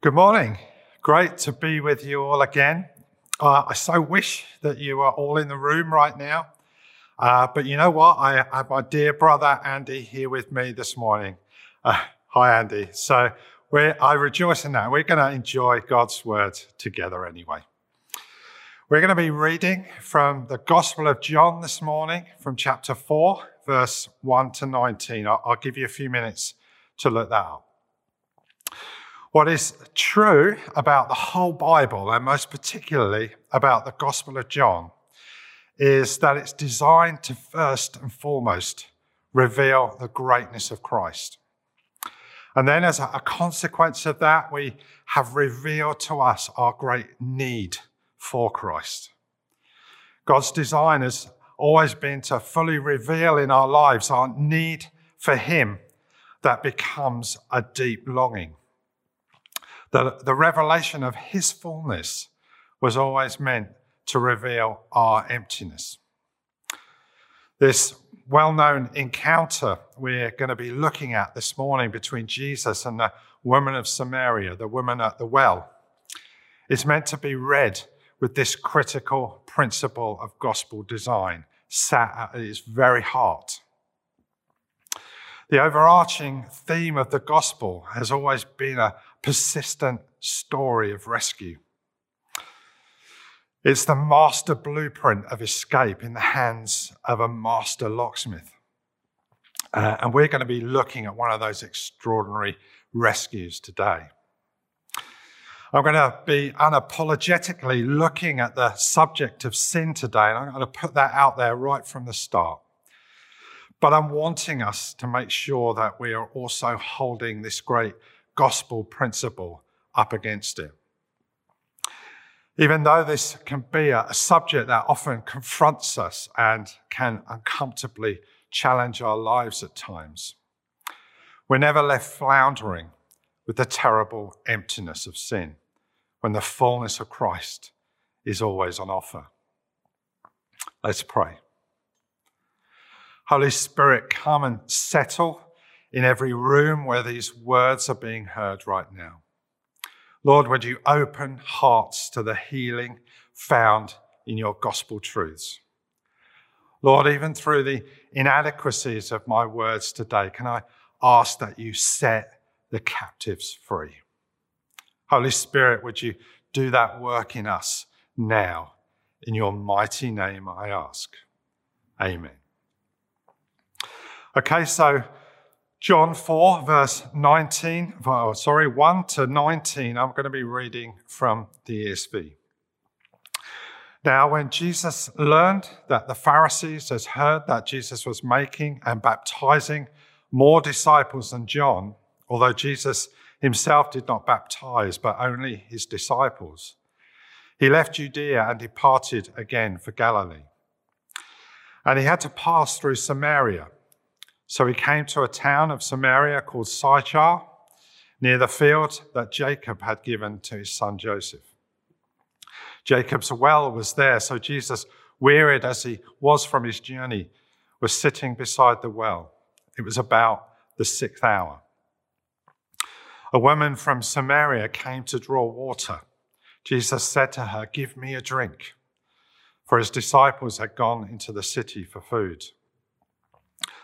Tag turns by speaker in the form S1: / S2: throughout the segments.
S1: Good morning. Great to be with you all again. Uh, I so wish that you are all in the room right now. Uh, but you know what? I have my dear brother Andy here with me this morning. Uh, hi, Andy. So I rejoice in that. We're going to enjoy God's word together anyway. We're going to be reading from the Gospel of John this morning, from chapter 4, verse 1 to 19. I'll, I'll give you a few minutes to look that up. What is true about the whole Bible, and most particularly about the Gospel of John, is that it's designed to first and foremost reveal the greatness of Christ. And then, as a consequence of that, we have revealed to us our great need for Christ. God's design has always been to fully reveal in our lives our need for Him that becomes a deep longing. The, the revelation of his fullness was always meant to reveal our emptiness. This well known encounter we're going to be looking at this morning between Jesus and the woman of Samaria, the woman at the well, is meant to be read with this critical principle of gospel design sat at its very heart. The overarching theme of the gospel has always been a persistent story of rescue. It's the master blueprint of escape in the hands of a master locksmith. Uh, and we're going to be looking at one of those extraordinary rescues today. I'm going to be unapologetically looking at the subject of sin today, and I'm going to put that out there right from the start. But I'm wanting us to make sure that we are also holding this great gospel principle up against it. Even though this can be a, subject that often confronts us and can uncomfortably challenge our lives at times, we're never left floundering with the terrible emptiness of sin when the fullness of Christ is always on offer. Let's pray. Holy Spirit, come and settle in every room where these words are being heard right now. Lord, would you open hearts to the healing found in your gospel truths? Lord, even through the inadequacies of my words today, can I ask that you set the captives free? Holy Spirit, would you do that work in us now? In your mighty name, I ask. Amen. Okay, so John 4, verse 19, oh, sorry, 1 to 19, I'm going to be reading from the ESV. Now, when Jesus learned that the Pharisees had heard that Jesus was making and baptizing more disciples than John, although Jesus himself did not baptize, but only his disciples, he left Judea and departed again for Galilee. And he had to pass through Samaria. So he came to a town of Samaria called Sychar, near the field that Jacob had given to his son Joseph. Jacob's well was there, so Jesus, wearied as he was from his journey, was sitting beside the well. It was about the sixth hour. A woman from Samaria came to draw water. Jesus said to her, Give me a drink, for his disciples had gone into the city for food.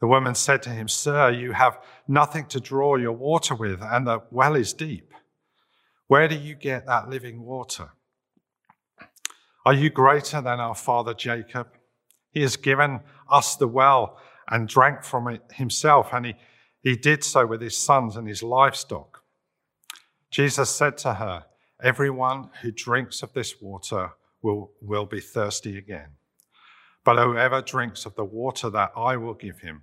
S1: The woman said to him, Sir, you have nothing to draw your water with, and the well is deep. Where do you get that living water? Are you greater than our father Jacob? He has given us the well and drank from it himself, and he, he did so with his sons and his livestock. Jesus said to her, Everyone who drinks of this water will, will be thirsty again. But whoever drinks of the water that I will give him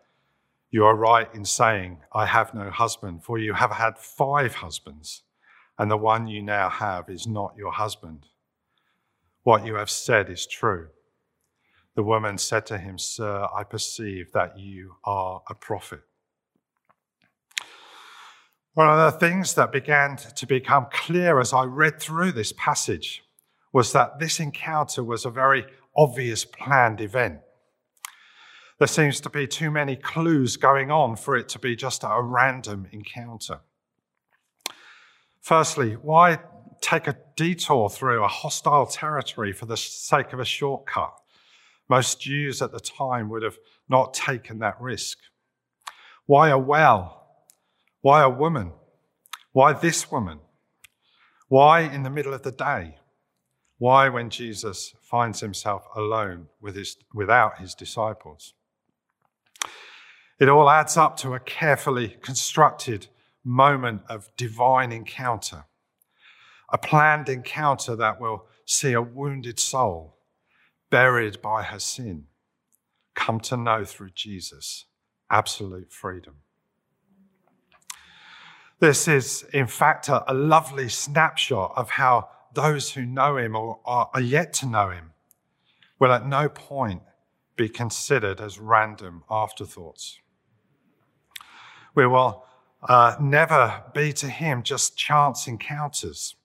S1: You are right in saying, I have no husband, for you have had five husbands, and the one you now have is not your husband. What you have said is true. The woman said to him, Sir, I perceive that you are a prophet. One of the things that began to become clear as I read through this passage was that this encounter was a very obvious planned event. There seems to be too many clues going on for it to be just a random encounter. Firstly, why take a detour through a hostile territory for the sake of a shortcut? Most Jews at the time would have not taken that risk. Why a well? Why a woman? Why this woman? Why in the middle of the day? Why when Jesus finds himself alone with his, without his disciples? It all adds up to a carefully constructed moment of divine encounter, a planned encounter that will see a wounded soul buried by her sin, come to know through Jesus absolute freedom. This is, in fact, a, a lovely snapshot of how those who know him or are, are yet to know him will at no point be considered as random afterthoughts. We will uh, never be to him just chance encounters.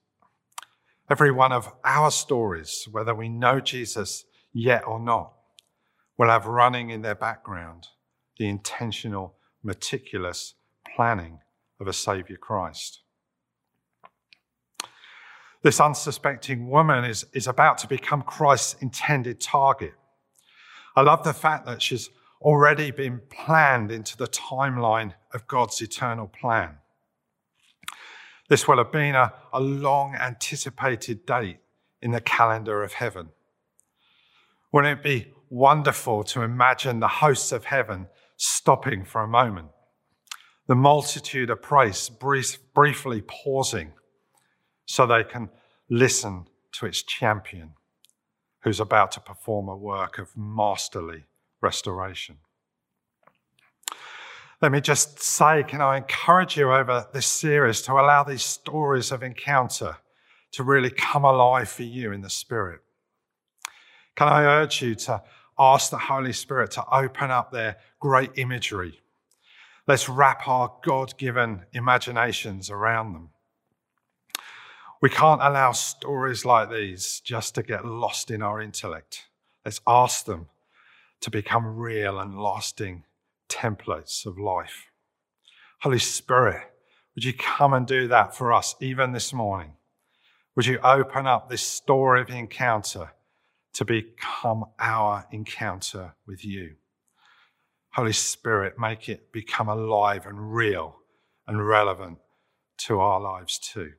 S1: Every one of our stories, whether we know Jesus yet or not, will have running in their background the intentional, meticulous planning of a Saviour Christ. This unsuspecting woman is, is about to become Christ's intended target. I love the fact that she's already been planned into the timeline of God's eternal plan. This will have been a, a long anticipated date in the calendar of heaven. Wouldn't it be wonderful to imagine the hosts of heaven stopping for a moment? The multitude of praise brief, briefly pausing so they can listen to its champion who's about to perform a work of masterly restoration. Let me just say, can I encourage you over this series to allow these stories of encounter to really come alive for you in the Spirit? Can I urge you to ask the Holy Spirit to open up their great imagery? Let's wrap our God given imaginations around them. We can't allow stories like these just to get lost in our intellect. Let's ask them to become real and lasting templates of life. Holy Spirit, would you come and do that for us even this morning? Would you open up this story of encounter to become our encounter with you. Holy Spirit, make it become alive and real and relevant to our lives too.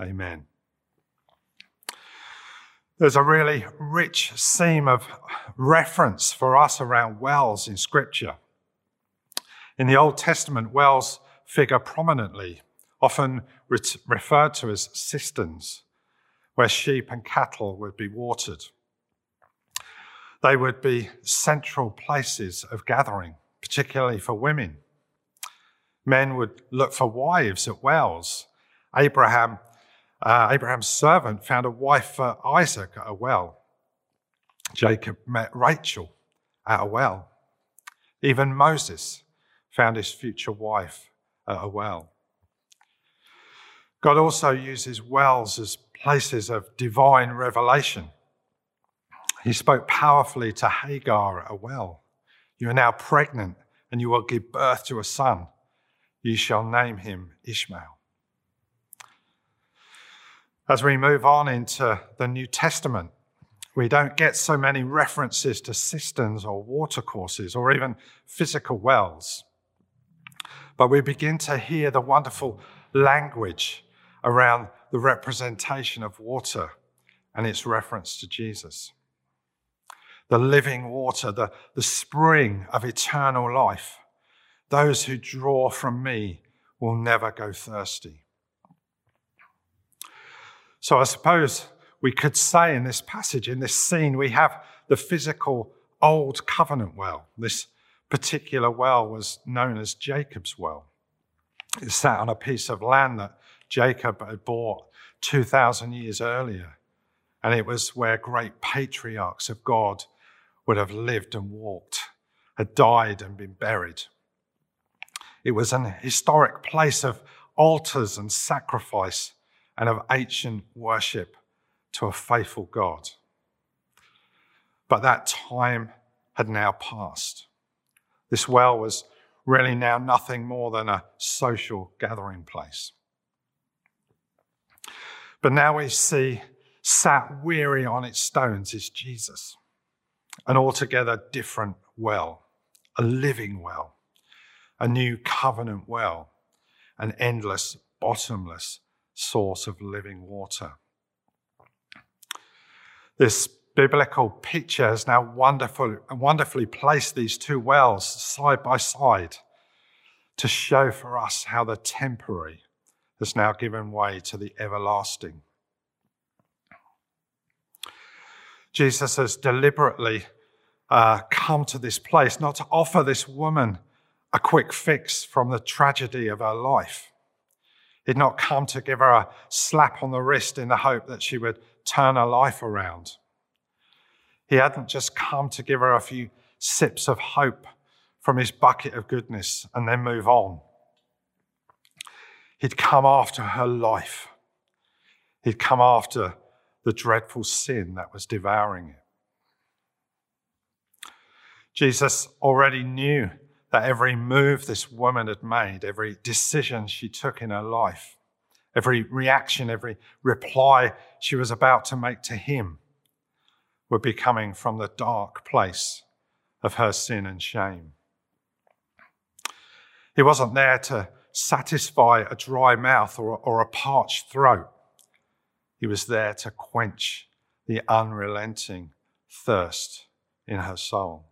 S1: Amen. There's a really rich seam of reference for us around wells in Scripture. In the Old Testament, wells figure prominently, often referred to as cisterns where sheep and cattle would be watered. They would be central places of gathering, particularly for women. Men would look for wives at wells. Abraham, uh, Abraham's servant, found a wife for Isaac at a well. Jacob met Rachel at a well. Even Moses found his future wife at a well. God also uses wells as places of divine revelation. He spoke powerfully to Hagar at a well. You are now pregnant, and you will give birth to a son. You shall name him Ishmael. As we move on into the New Testament, we don't get so many references to cisterns or watercourses or even physical wells. But we begin to hear the wonderful language around the representation of water and its reference to Jesus. the living water, the, the spring of eternal life. Those who draw from me will never go thirsty. So I suppose we could say in this passage, in this scene, we have the physical old covenant well. This particular well was known as Jacob's well. It sat on a piece of land that Jacob had bought 2,000 years earlier. And it was where great patriarchs of God would have lived and walked, had died and been buried. It was an historic place of altars and sacrifice and of ancient worship to a faithful God. But that time had now passed. This well was really now nothing more than a social gathering place. But now we see sat weary on its stones is Jesus, an altogether different well, a living well, a new covenant well, an endless, bottomless source of living water. This biblical picture has now wonderful, wonderfully placed these two wells side by side to show for us how the temporary has now given way to the everlasting. Jesus has deliberately uh, come to this place not to offer this woman a quick fix from the tragedy of her life. He'd not come to give her a slap on the wrist in the hope that she would turn her life around. He hadn't just come to give her a few sips of hope from his bucket of goodness and then move on. He'd come after her life. He'd come after the dreadful sin that was devouring it. Jesus already knew that every move this woman had made, every decision she took in her life, every reaction, every reply she was about to make to him would be coming from the dark place of her sin and shame. He wasn't there to satisfy a dry mouth or, or a parched throat. He was there to quench the unrelenting thirst in her soul.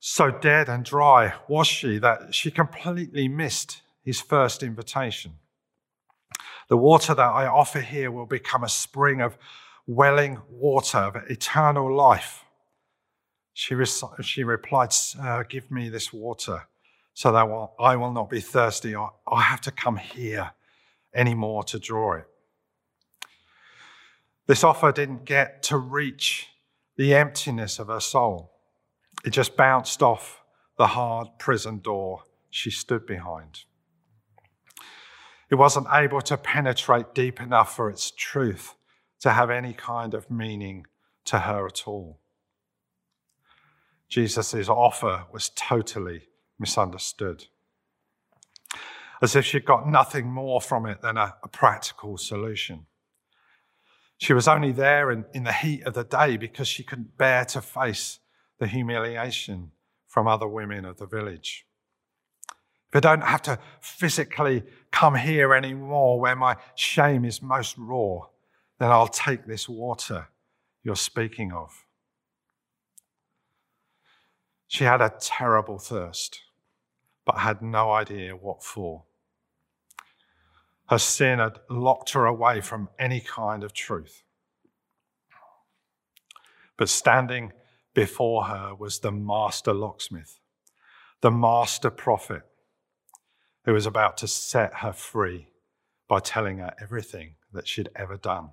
S1: So dead and dry was she that she completely missed his first invitation. The water that I offer here will become a spring of welling water of eternal life. She, she replied, Give me this water so that I will not be thirsty. I, I have to come here anymore to draw it. This offer didn't get to reach the emptiness of her soul. It just bounced off the hard prison door she stood behind. It wasn't able to penetrate deep enough for its truth to have any kind of meaning to her at all. Jesus' offer was totally misunderstood, as if she got nothing more from it than a, a practical solution. She was only there in, in the heat of the day because she couldn't bear to face the humiliation from other women of the village. If I don't have to physically come here anymore where my shame is most raw, then I'll take this water you're speaking of. She had a terrible thirst, but had no idea what for. Her sin had locked her away from any kind of truth. But standing before her was the master locksmith, the master prophet, who was about to set her free by telling her everything that she'd ever done.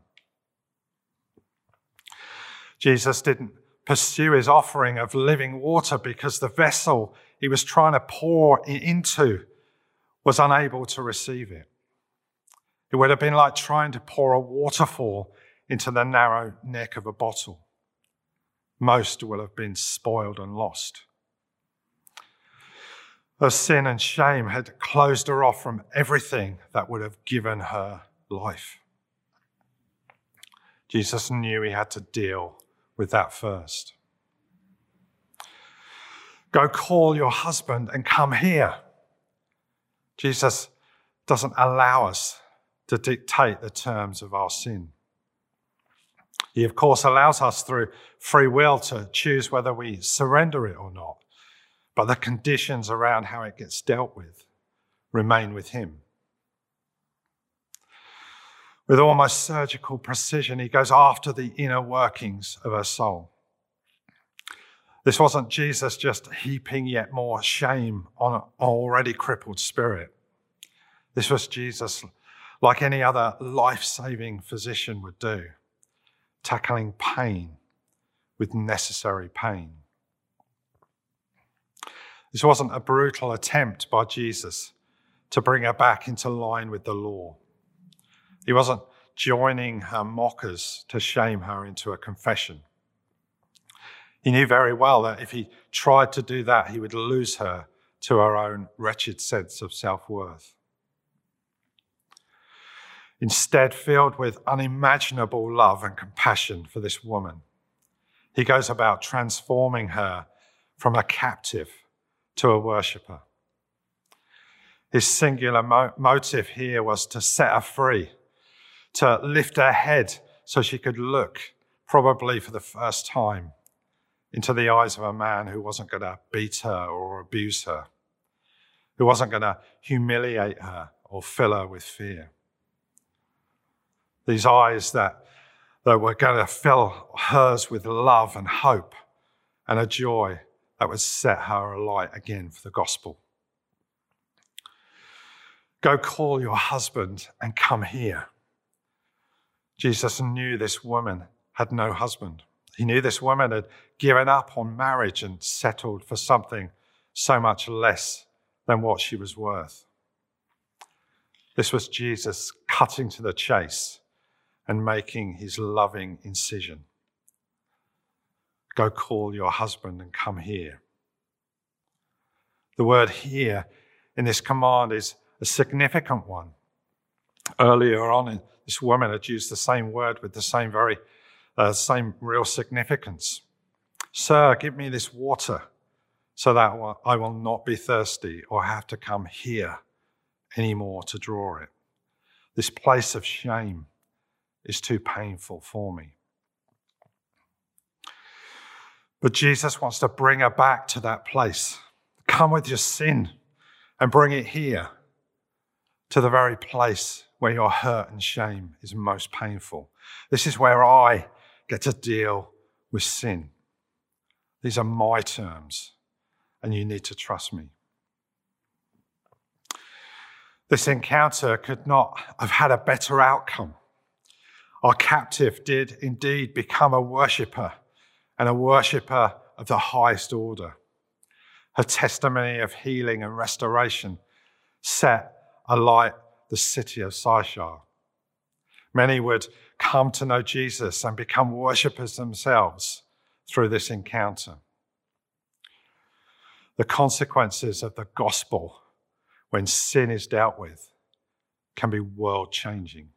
S1: Jesus didn't pursue his offering of living water because the vessel he was trying to pour into was unable to receive it. It would have been like trying to pour a waterfall into the narrow neck of a bottle. Most will have been spoiled and lost. Her sin and shame had closed her off from everything that would have given her life. Jesus knew he had to deal with that first. Go call your husband and come here. Jesus doesn't allow us to dictate the terms of our sin. He, of course, allows us through free will to choose whether we surrender it or not. But the conditions around how it gets dealt with remain with Him. With almost surgical precision, He goes after the inner workings of her soul. This wasn't Jesus just heaping yet more shame on an already crippled spirit. This was Jesus, like any other life saving physician would do, tackling pain with necessary pain. This wasn't a brutal attempt by Jesus to bring her back into line with the law. He wasn't joining her mockers to shame her into a confession. He knew very well that if he tried to do that, he would lose her to her own wretched sense of self worth. Instead, filled with unimaginable love and compassion for this woman, he goes about transforming her from a captive to a worshipper. His singular mo- motive here was to set her free, to lift her head so she could look, probably for the first time, into the eyes of a man who wasn't going to beat her or abuse her, who wasn't going to humiliate her or fill her with fear. These eyes that, that were going to fill hers with love and hope and a joy that would set her alight again for the gospel. Go call your husband and come here. Jesus knew this woman had no husband. He knew this woman had given up on marriage and settled for something so much less than what she was worth. This was Jesus cutting to the chase and making his loving incision. Go call your husband and come here. The word here in this command is a significant one. Earlier on, this woman had used the same word with the same very uh, same real significance. Sir, give me this water so that I will not be thirsty or have to come here anymore to draw it. This place of shame is too painful for me. But Jesus wants to bring her back to that place. Come with your sin and bring it here to the very place where your hurt and shame is most painful. This is where I get to deal with sin. These are my terms, and you need to trust me. This encounter could not have had a better outcome. Our captive did indeed become a worshipper, and a worshipper of the highest order. Her testimony of healing and restoration set alight the city of Sychar. Many would come to know Jesus and become worshippers themselves through this encounter. The consequences of the gospel when sin is dealt with can be world changing.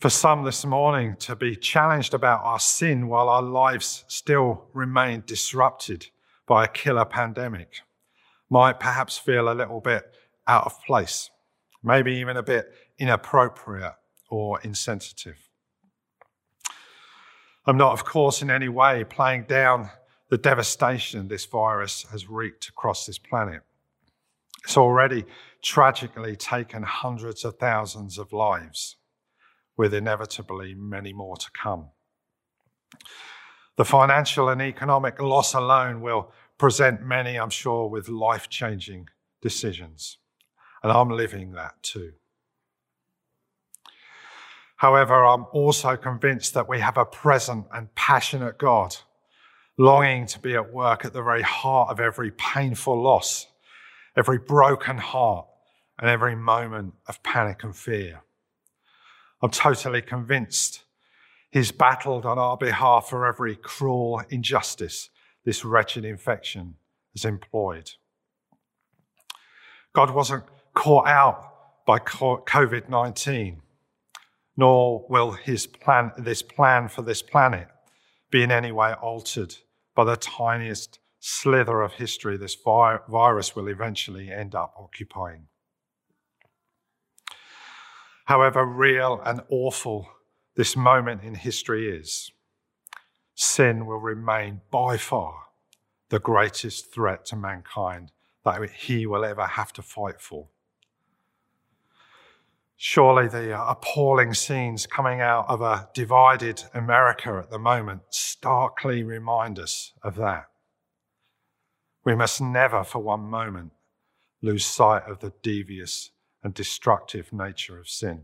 S1: For some this morning to be challenged about our sin while our lives still remain disrupted by a killer pandemic might perhaps feel a little bit out of place maybe even a bit inappropriate or insensitive. I'm not, of course, in any way playing down the devastation this virus has wreaked across this planet. It's already tragically taken hundreds of thousands of lives, with inevitably many more to come. The financial and economic loss alone will present many, I'm sure, with life changing decisions. And I'm living that too. However, I'm also convinced that we have a present and passionate God, longing to be at work at the very heart of every painful loss, every broken heart, and every moment of panic and fear. I'm totally convinced He's battled on our behalf for every cruel injustice this wretched infection has employed. God wasn't caught out by COVID 19, nor will his plan, this plan for this planet be in any way altered by the tiniest slither of history this virus will eventually end up occupying. However real and awful this moment in history is, sin will remain by far the greatest threat to mankind that he will ever have to fight for. Surely the appalling scenes coming out of a divided America at the moment starkly remind us of that. We must never for one moment lose sight of the devious and destructive nature of sin.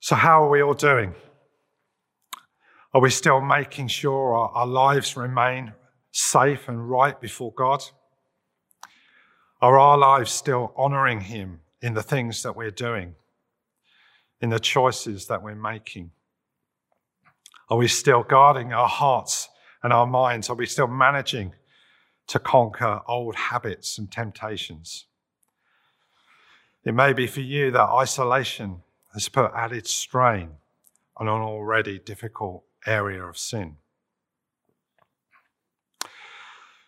S1: So, how are we all doing? Are we still making sure our, our lives remain safe and right before God? Are our lives still honoring Him in the things that we're doing, in the choices that we're making? Are we still guarding our hearts and our minds? Are we still managing to conquer old habits and temptations? It may be for you that isolation has put added strain on an already difficult area of sin.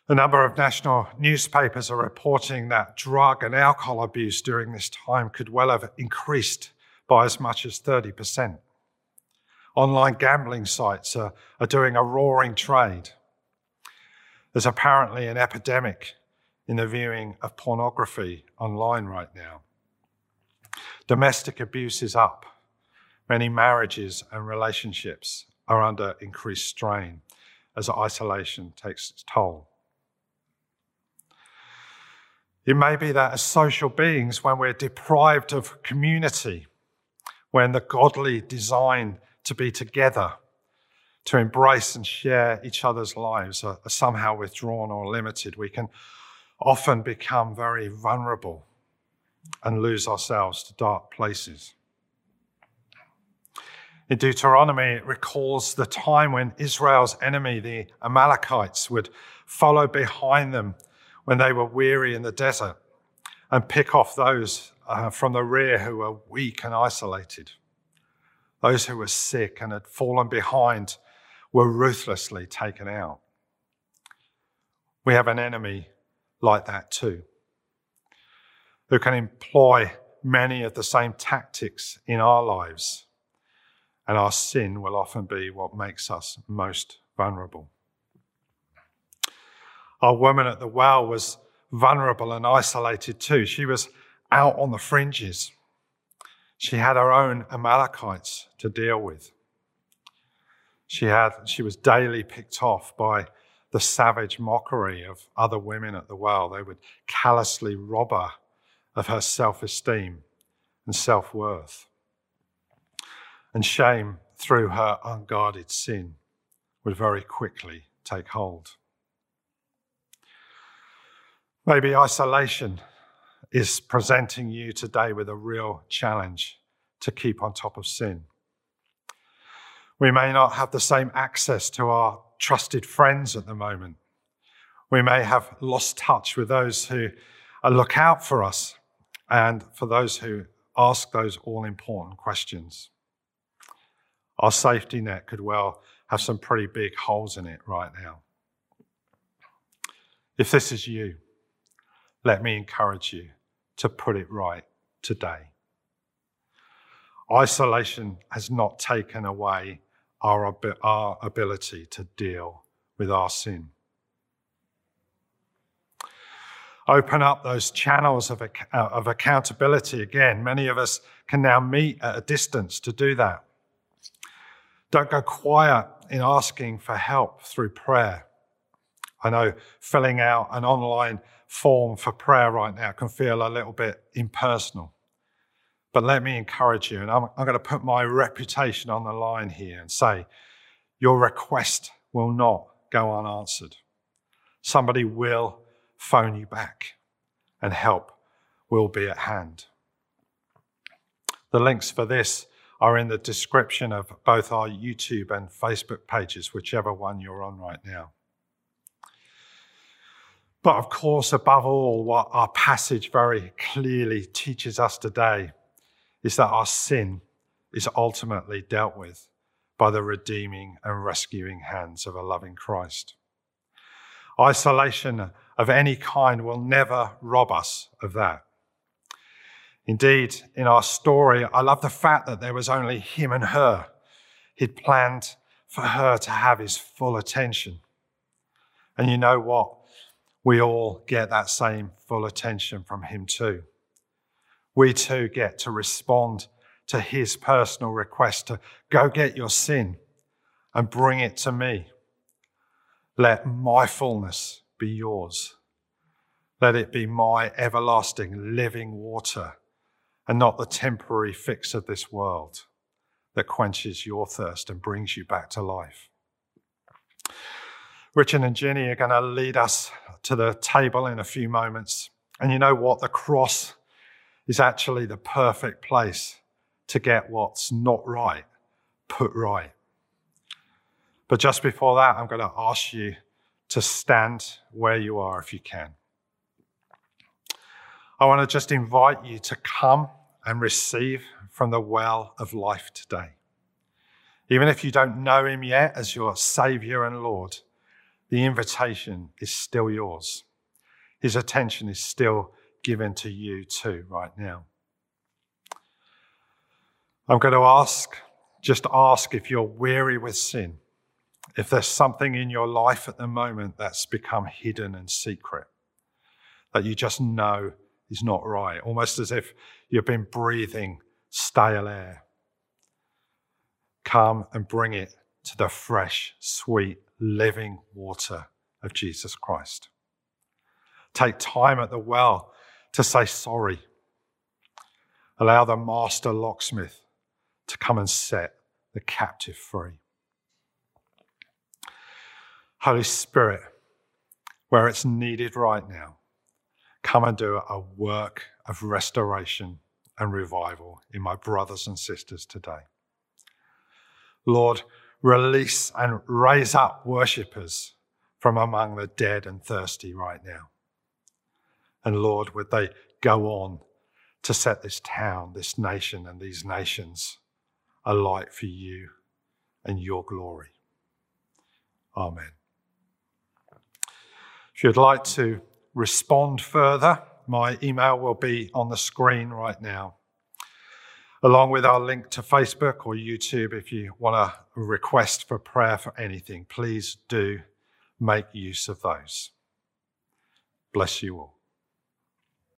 S1: A number of national newspapers are reporting that drug and alcohol abuse during this time could well have increased by as much as 30%. Online gambling sites are, are doing a roaring trade. There's apparently an epidemic in the viewing of pornography online right now. Domestic abuse is up. Many marriages and relationships are under increased strain as isolation takes its toll. It may be that as social beings, when we're deprived of community, when the godly design to be together, to embrace and share each other's lives are, are somehow withdrawn or limited, we can often become very vulnerable and lose ourselves to dark places. In Deuteronomy, it recalls the time when Israel's enemy, the Amalekites, would follow behind them when they were weary in the desert and pick off those uh, from the rear who were weak and isolated. Those who were sick and had fallen behind were ruthlessly taken out. We have an enemy like that too, who can employ many of the same tactics in our lives, and our sin will often be what makes us most vulnerable. Our woman at the well was vulnerable and isolated too. She was out on the fringes. She had her own Amalekites to deal with. She had, she was daily picked off by the savage mockery of other women at the well. They would callously rob her of her self esteem and self worth. And shame through her unguarded sin would very quickly take hold. Maybe isolation is presenting you today with a real challenge to keep on top of sin. We may not have the same access to our trusted friends at the moment. We may have lost touch with those who look out for us and for those who ask those all important questions. Our safety net could well have some pretty big holes in it right now. If this is you, let me encourage you to put it right today. Isolation has not taken away our, our ability to deal with our sin. Open up those channels of, uh, of accountability again. Many of us can now meet at a distance to do that. Don't go quiet in asking for help through prayer. I know filling out an online form for prayer right now can feel a little bit impersonal. But let me encourage you, and I'm, I'm going to put my reputation on the line here and say, your request will not go unanswered. Somebody will phone you back, and help will be at hand. The links for this are in the description of both our YouTube and Facebook pages, whichever one you're on right now. But of course, above all, what our passage very clearly teaches us today is that our sin is ultimately dealt with by the redeeming and rescuing hands of a loving Christ. Isolation of any kind will never rob us of that. Indeed, in our story, I love the fact that there was only him and her. He'd planned for her to have his full attention. And you know what? We all get that same full attention from him too. We too get to respond to his personal request to go get your sin and bring it to me. Let my fullness be yours. Let it be my everlasting living water and not the temporary fix of this world that quenches your thirst and brings you back to life. Richard and Jenny are going to lead us to the table in a few moments. And you know what? The cross is actually the perfect place to get what's not right put right. But just before that, I'm going to ask you to stand where you are if you can. I want to just invite you to come and receive from the well of life today. Even if you don't know him yet as your Savior and Lord, the invitation is still yours. His attention is still given to you too, right now. I'm going to ask, just ask if you're weary with sin, if there's something in your life at the moment that's become hidden and secret, that you just know is not right, almost as if you've been breathing stale air. Come and bring it to the fresh, sweet, living water of Jesus Christ. Take time at the well to say sorry. Allow the master locksmith to come and set the captive free. Holy Spirit, where it's needed right now, come and do a work of restoration and revival in my brothers and sisters today. Lord, release and raise up worshippers from among the dead and thirsty right now. And Lord, would they go on to set this town, this nation, and these nations alight for you and your glory. Amen. If you'd like to respond further, my email will be on the screen right now, along with our link to Facebook or YouTube. If you want a request for prayer for anything, please do make use of those. Bless you all.